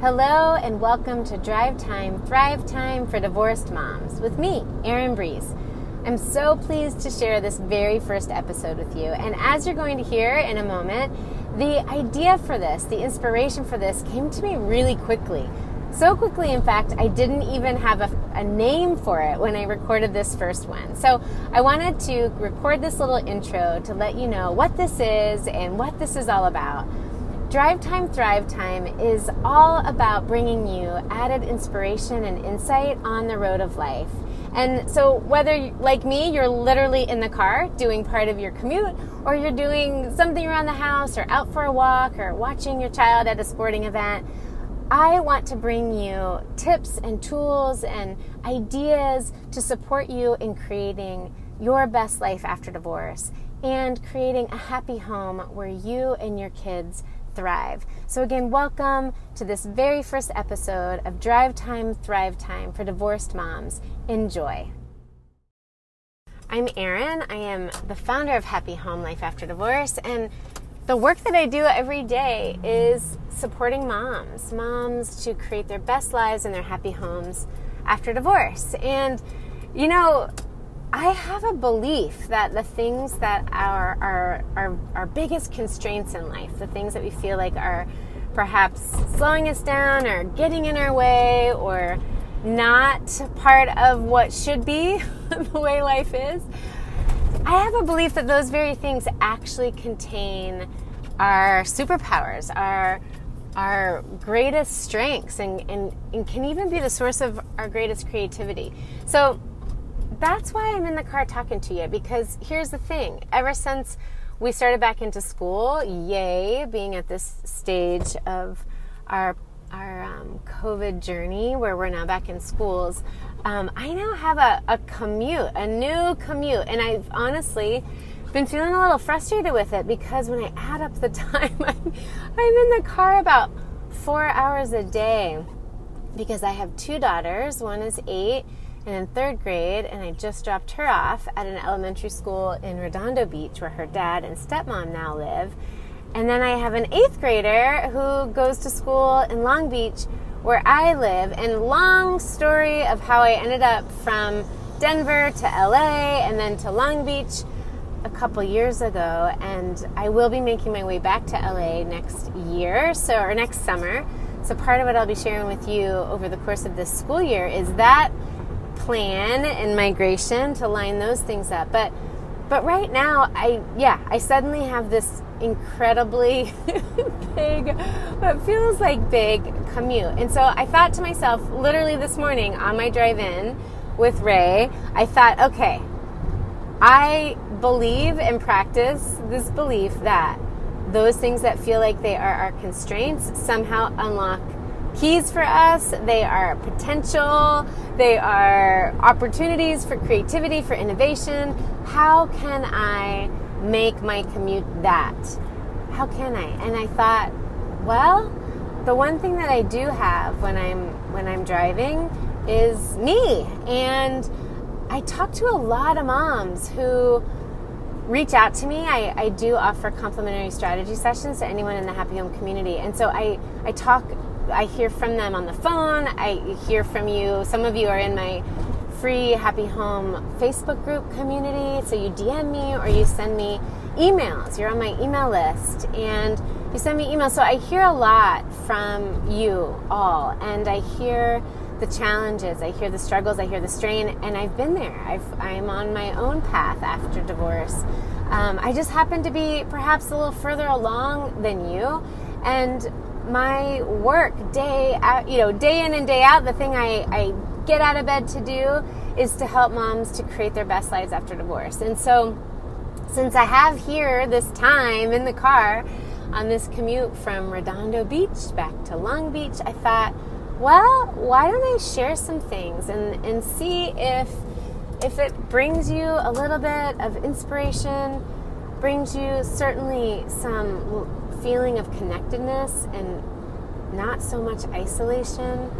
Hello, and welcome to Drive Time, Thrive Time for Divorced Moms with me, Erin Breeze. I'm so pleased to share this very first episode with you. And as you're going to hear in a moment, the idea for this, the inspiration for this, came to me really quickly. So quickly, in fact, I didn't even have a, a, name for it when I recorded this first one. So I wanted to record this little intro to let you know what this is and what this is all about. Drive Time Thrive Time is all about bringing you added inspiration and insight on the road of life. And so, whether like me, you're literally in the car doing part of your commute, or you're doing something around the house, or out for a walk, or watching your child at a sporting event, I want to bring you tips and tools and ideas to support you in creating your best life after divorce and creating a happy home where you and your kids thrive. So, again, welcome to this very first episode of Drive Time, Thrive Time for divorced moms. Enjoy. I'm Erin. I am the founder of Happy Home Life After Divorce, and the work that I do every day is supporting moms, moms to create their best lives and their happy homes after divorce. And, you know, I have a belief that the things that are our, our, biggest constraints in life, the things that we feel like are perhaps slowing us down or getting in our way or not part of what should be the way life is, I have a belief that those very things actually contain our superpowers, our our greatest strengths, and, and, and can even be the source of our greatest creativity. So that's why I'm in the car talking to you because here's the thing ever since we started back into school, yay, being at this stage of our our um, COVID journey where we're now back in schools, um, I now have a, a commute, a new commute, and I've honestly been feeling a little frustrated with it because when I add up the time, I'm, I'm in the car about four hours a day because I have two daughters. One is eight and in third grade, and I just dropped her off at an elementary school in Redondo Beach where her dad and stepmom now live. And then I have an eighth grader who goes to school in Long Beach where I live. And long story of how I ended up from Denver to LA and then to Long Beach a couple years ago. And I will be making my way back to LA next year, so or next summer. So part of what I'll be sharing with you over the course of this school year is that plan and migration to line those things up. But but right now I yeah, I suddenly have this incredibly big what feels like big commute. And so I thought to myself literally this morning on my drive in with Ray, I thought, okay, I believe and practice this belief that those things that feel like they are our constraints somehow unlock keys for us, they are potential, they are opportunities for creativity, for innovation. How can I make my commute that? How can I? And I thought, well, the one thing that I do have when I'm when I'm driving is me. And I talk to a lot of moms who reach out to me. I, I do offer complimentary strategy sessions to anyone in the Happy Home community. And so I, I talk I hear from them on the phone. I hear from you. Some of you are in my free Happy Home Facebook group community. So you DM me or you send me emails. You're on my email list and you send me emails. So I hear a lot from you all and I hear the challenges, I hear the struggles, I hear the strain, and I've been there. I've, I'm on my own path after divorce. Um, I just happen to be perhaps a little further along than you. And my work day out, you know, day in and day out, the thing I, I get out of bed to do is to help moms to create their best lives after divorce. And so, since I have here this time in the car on this commute from Redondo Beach back to Long Beach, I thought, well, why don't I share some things and, and see if if it brings you a little bit of inspiration, brings you certainly some feeling of connectedness and not so much isolation.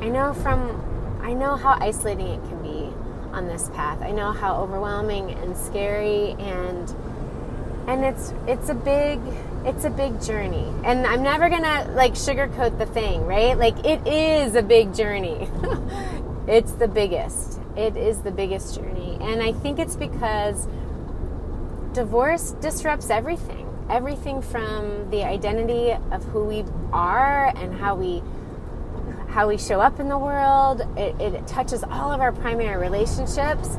I know from I know how isolating it can be on this path. I know how overwhelming and scary and and it's it's a big it's a big journey. And I'm never gonna like sugarcoat the thing, right? Like it is a big journey. it's the biggest. It is the biggest journey. And I think it's because divorce disrupts everything. Everything from the identity of who we are and how we how we show up in the world. It, it touches all of our primary relationships.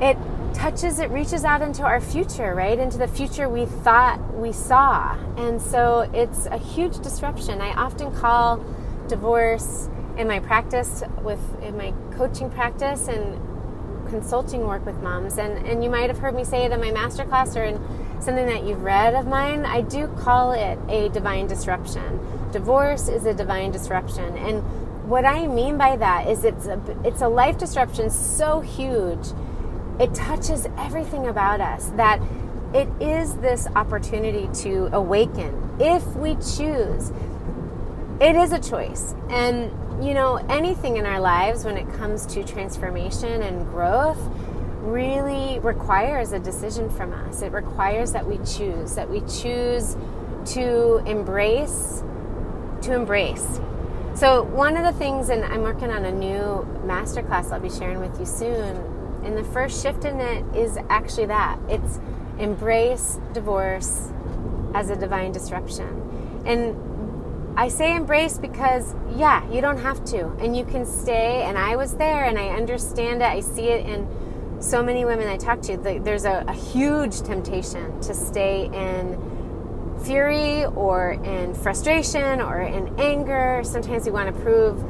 It touches, it reaches out into our future, right? Into the future we thought we saw. And so it's a huge disruption. I often call divorce in my practice with in my coaching practice and consulting work with moms and, and you might have heard me say it in my masterclass or in something that you've read of mine i do call it a divine disruption divorce is a divine disruption and what i mean by that is it's a, it's a life disruption so huge it touches everything about us that it is this opportunity to awaken if we choose. It is a choice. And, you know, anything in our lives when it comes to transformation and growth really requires a decision from us. It requires that we choose, that we choose to embrace, to embrace. So, one of the things, and I'm working on a new masterclass I'll be sharing with you soon and the first shift in it is actually that it's embrace divorce as a divine disruption. And I say embrace because, yeah, you don't have to. And you can stay. And I was there and I understand it. I see it in so many women I talk to. There's a, a huge temptation to stay in fury or in frustration or in anger. Sometimes we want to prove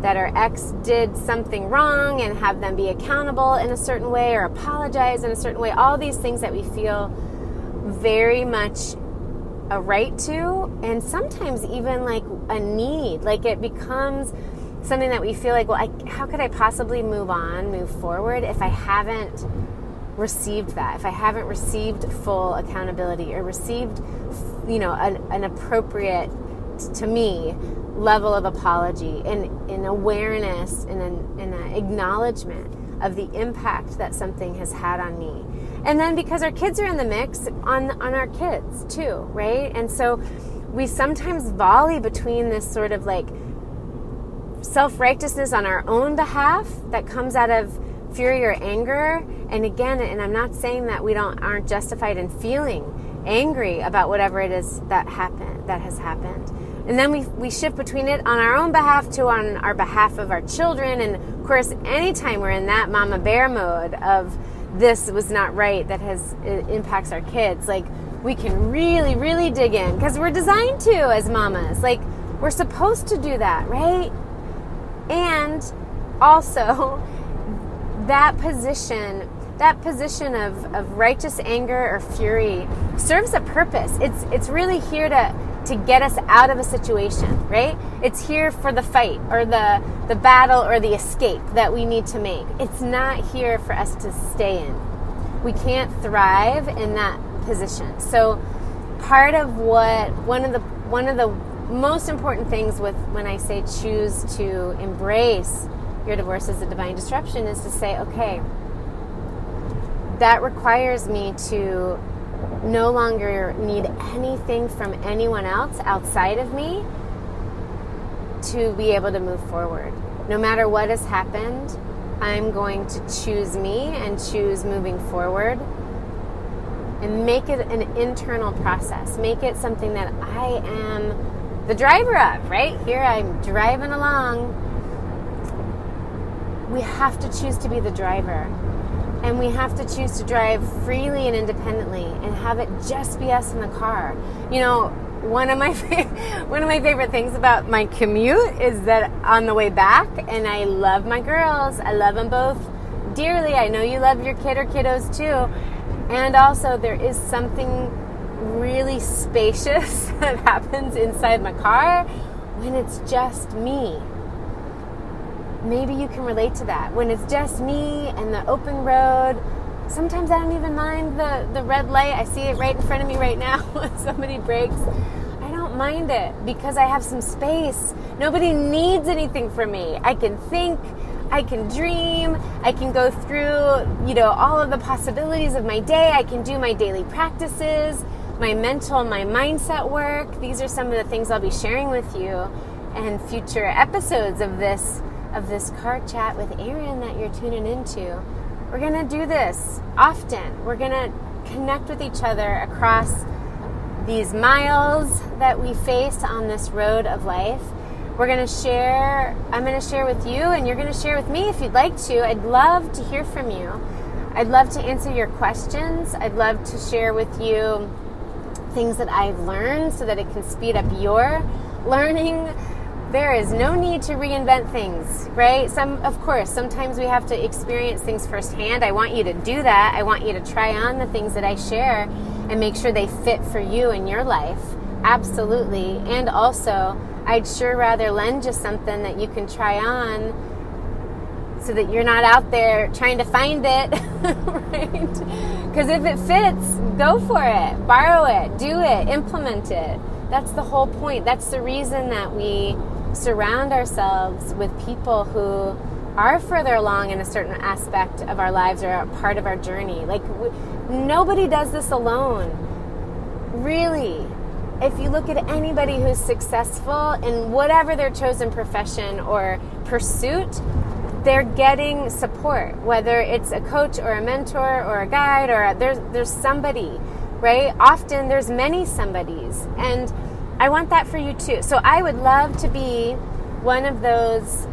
that our ex did something wrong and have them be accountable in a certain way or apologize in a certain way. All these things that we feel very much a right to, and sometimes even like a need. Like it becomes something that we feel like, well, I, how could I possibly move on, move forward if I haven't received that, if I haven't received full accountability or received, you know, an, an appropriate to me level of apology and an awareness and an, and an acknowledgement of the impact that something has had on me. And then because our kids are in the mix on on our kids too, right? And so we sometimes volley between this sort of like self-righteousness on our own behalf that comes out of fury or anger. And again, and I'm not saying that we don't aren't justified in feeling angry about whatever it is that happened that has happened. And then we, we shift between it on our own behalf to on our behalf of our children. And of course anytime we're in that mama bear mode of this was not right that has impacts our kids like we can really really dig in. Because we're designed to as mamas. Like we're supposed to do that right and also that position that position of, of righteous anger or fury serves a purpose it's it's really here to to get us out of a situation, right? It's here for the fight or the the battle or the escape that we need to make. It's not here for us to stay in. We can't thrive in that position. So part of what one of the one of the most important things with when I say choose to embrace your divorce as a divine disruption is to say, okay, that requires me to no longer need anything from anyone else outside of me to be able to move forward. No matter what has happened, I'm going to choose me and choose moving forward and make it an internal process. Make it something that I am the driver of, right? Here I'm driving along. We have to choose to be the driver and we have to choose to drive freely and independently and have it just be us in the car. You know, one of my one of my favorite things about my commute is that on the way back, and I love my girls. I love them both dearly. I know you love your kid or kiddos too. And also, there is something really spacious that happens inside my car when it's just me maybe you can relate to that. When it's just me and the open road, sometimes I don't even mind the, the red light. I see it right in front of me right now when somebody brakes. I don't mind it because I have some space. Nobody needs anything from me. I can think, I can dream, I can go through, you know, all of the possibilities of my day. I can do my daily practices. My mental, my mindset work. These are some of the things I'll be sharing with you and future episodes of this of this car chat with Erin that you're tuning into. We're going to do this often. We're going to connect with each other across these miles that we face on this road of life. We're going to share, I'm going to share with you, and you're going to share with me if you'd like to. I'd love to hear from you. I'd love to answer your questions. I'd love to share with you things that I've learned so that it can speed up your learning. There is no need to reinvent things, right? Some of course, sometimes we have to experience things firsthand. I want you to do that. I want you to try on the things that I share and make sure they fit for you in your life. Absolutely. And also, I'd sure rather lend you something that you can try on so that you're not out there trying to find it, right? Because if it fits, go for it, borrow it, do it, implement it. That's the whole point. That's the reason that we surround ourselves with people who are further along in a certain aspect of our lives or a part of our journey. Like, nobody does this alone. Really. If you look at anybody who's successful in whatever their chosen profession or pursuit, they're getting support, whether it's a coach or a mentor or a guide or a, there's there's somebody, right? Often there's many somebodies, and I want that for you too. So I would love to be one of those,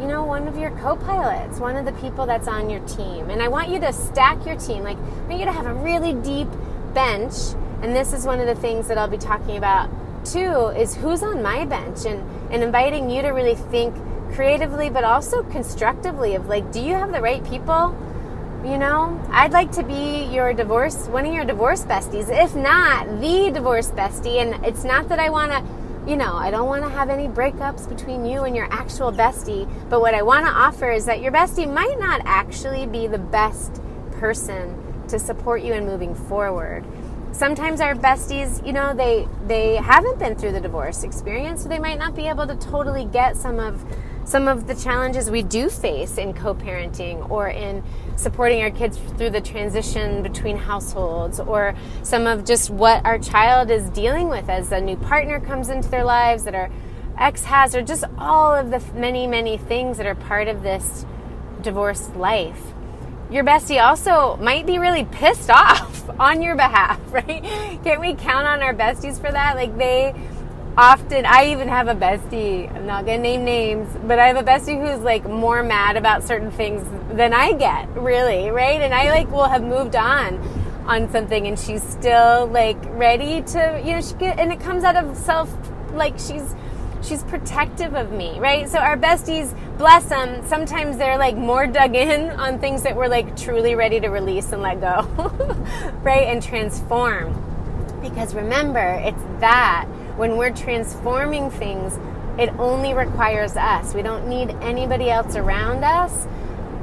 you know, one of your co-pilots, one of the people that's on your team, and I want you to stack your team. Like I want you to have a really deep bench, and this is one of the things that I'll be talking about too. Is who's on my bench, and and inviting you to really think creatively but also constructively of like do you have the right people? You know i'd like to be your divorce one of your divorce besties if not the divorce bestie. And it's not that i want to you know i don't want to have any breakups between you and your actual bestie but what i want to offer is that your bestie might not actually be the best person to support you in moving forward. Sometimes our besties you know they they haven't been through the divorce experience so they might not be able to totally get some of some of the challenges we do face in co parenting or in supporting our kids through the transition between households or some of just what our child is dealing with as a new partner comes into their lives that our ex has, or just all of the many, many things that are part of this divorced life. Your bestie also might be really pissed off on your behalf, right? Can't we count on our besties for that? Like they often I even have a bestie. I'm not gonna name names, but I have a bestie who's like more mad about certain things than I get, really, right? And I like will have moved on on something, and she's still like ready to, you know, she get, and it comes out of self, like she's she's protective of me, right? So our besties, bless them, sometimes they're like more dug in on things that we're like truly ready to release and let go, right? And transform. Because remember, it's that when we're transforming things, it only requires us. We don't need anybody else around us.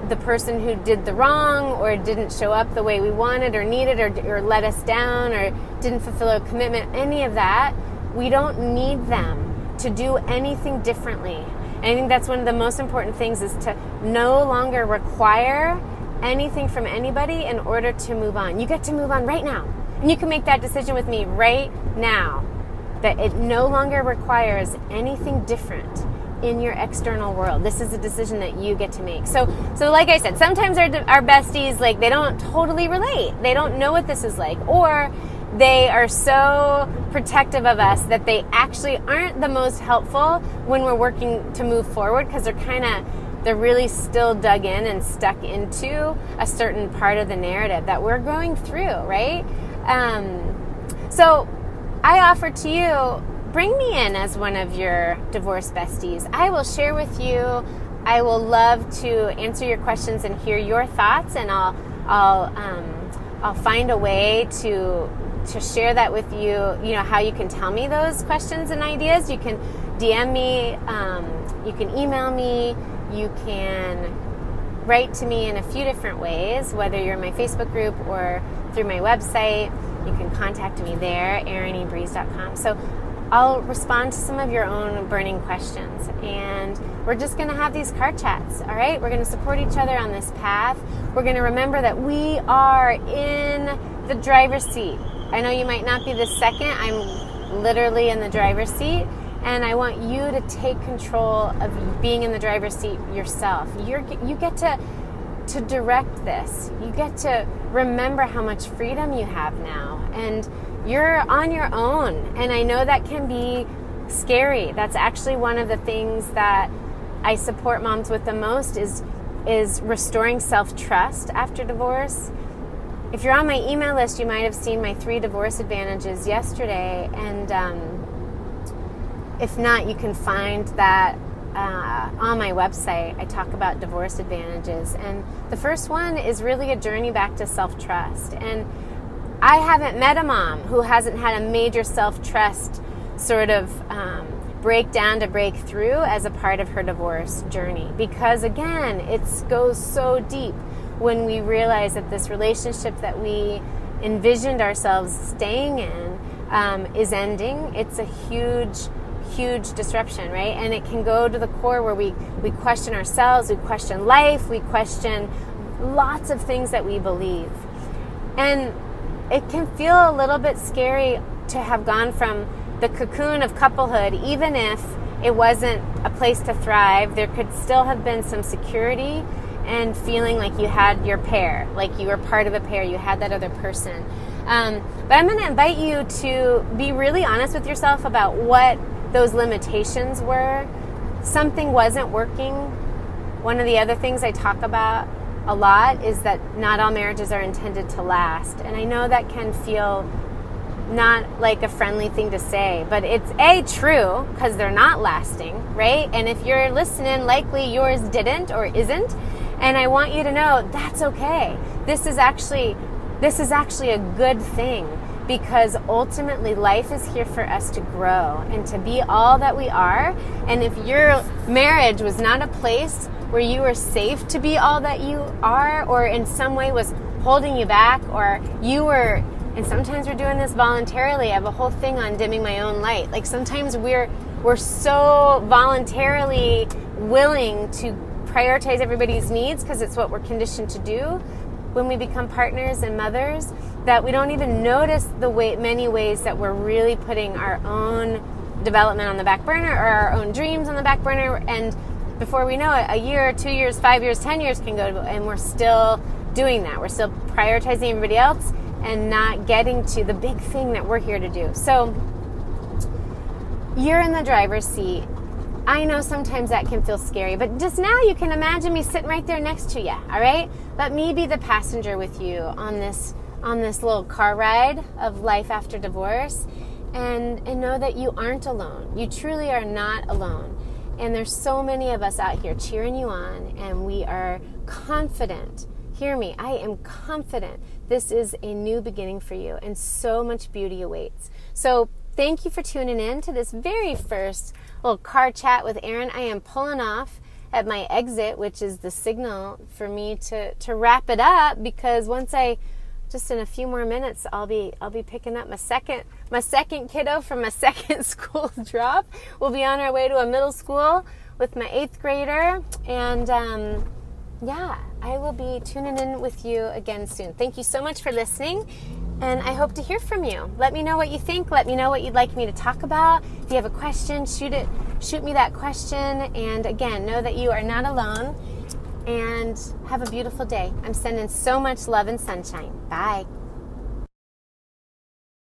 The person who did the wrong or didn't show up the way we wanted or needed or, or let us down or didn't fulfill a commitment, any of that, we don't need them to do anything differently. And I think that's one of the most important things is to no longer require anything from anybody in order to move on. You get to move on right now. And you can make that decision with me right now that it no longer requires anything different in your external world. This is a decision that you get to make. So, so like I said, sometimes our, our besties, like, they don't totally relate. They don't know what this is like. Or they are so protective of us that they actually aren't the most helpful when we're working to move forward because they're kind of they're really still dug in and stuck into a certain part of the narrative that we're going through right um, so I offer to you bring me in as one of your divorce besties. I will share with you. I will love to answer your questions and hear your thoughts, and I'll I'll um, I'll find a way to to share that with you. You know how you can tell me those questions and ideas. You can DM me. Um, you can email me. You can write to me in a few different ways, whether you're in my Facebook group or through my website. You can contact me there, erinebreeze.com. So I'll respond to some of your own burning questions. And we're just going to have these car chats, all right? We're going to support each other on this path. We're going to remember that we are in the driver's seat. I know you might not be the second. I'm literally in the driver's seat and I want you to take control of being in the driver's seat yourself. You're you get to to direct this. You get to remember how much freedom you have now and you're on your own. And I know that can be scary. That's actually one of the things that I support moms with the most is is restoring self-trust after divorce. If you're on my email list, you might have seen my three divorce advantages yesterday, and um, if not, you can find that uh, on my website. I talk about divorce advantages, and the first one is really a journey back to self-trust. And I haven't met a mom who hasn't had a major self-trust sort of um, break down to break through as a part of her divorce journey because again it goes so deep when we realize that this relationship that we envisioned ourselves staying in um, is ending it's a huge huge disruption right and it can go to the core where we we question ourselves we question life we question lots of things that we believe and it can feel a little bit scary to have gone from the cocoon of couplehood, even if it wasn't a place to thrive, there could still have been some security and feeling like you had your pair, like you were part of a pair, you had that other person. Um, but I'm going to invite you to be really honest with yourself about what those limitations were. Something wasn't working. One of the other things I talk about a lot is that not all marriages are intended to last. And I know that can feel not like a friendly thing to say, but it's a true because they're not lasting, right? And if you're listening, likely yours didn't or isn't. And I want you to know that's okay. This is actually this is actually a good thing because ultimately life is here for us to grow and to be all that we are. And if your marriage was not a place where you were safe to be all that you are or in some way was holding you back or you were and sometimes we're doing this voluntarily. I have a whole thing on dimming my own light. Like sometimes we're we're so voluntarily willing to prioritize everybody's needs because it's what we're conditioned to do when we become partners and mothers that we don't even notice the way many ways that we're really putting our own development on the back burner or our own dreams on the back burner and before we know it a year two years five years ten years can go and we're still doing that we're still prioritizing everybody else and not getting to the big thing that we're here to do. So you're in the driver's seat. I know sometimes that can feel scary, but just now you can imagine me sitting right there next to you, all right? Let me be the passenger with you on this on this little car ride of life after divorce and and know that you aren't alone. You truly are not alone. And there's so many of us out here cheering you on and we are confident. Hear me. I am confident this is a new beginning for you, and so much beauty awaits. So, thank you for tuning in to this very first little car chat with Erin. I am pulling off at my exit, which is the signal for me to, to wrap it up because once I just in a few more minutes I'll be I'll be picking up my second my second kiddo from my second school drop. We'll be on our way to a middle school with my eighth grader and um, yeah, I will be tuning in with you again soon. Thank you so much for listening, and I hope to hear from you. Let me know what you think. Let me know what you'd like me to talk about. If you have a question, shoot it. Shoot me that question. And again, know that you are not alone. And have a beautiful day. I'm sending so much love and sunshine. Bye.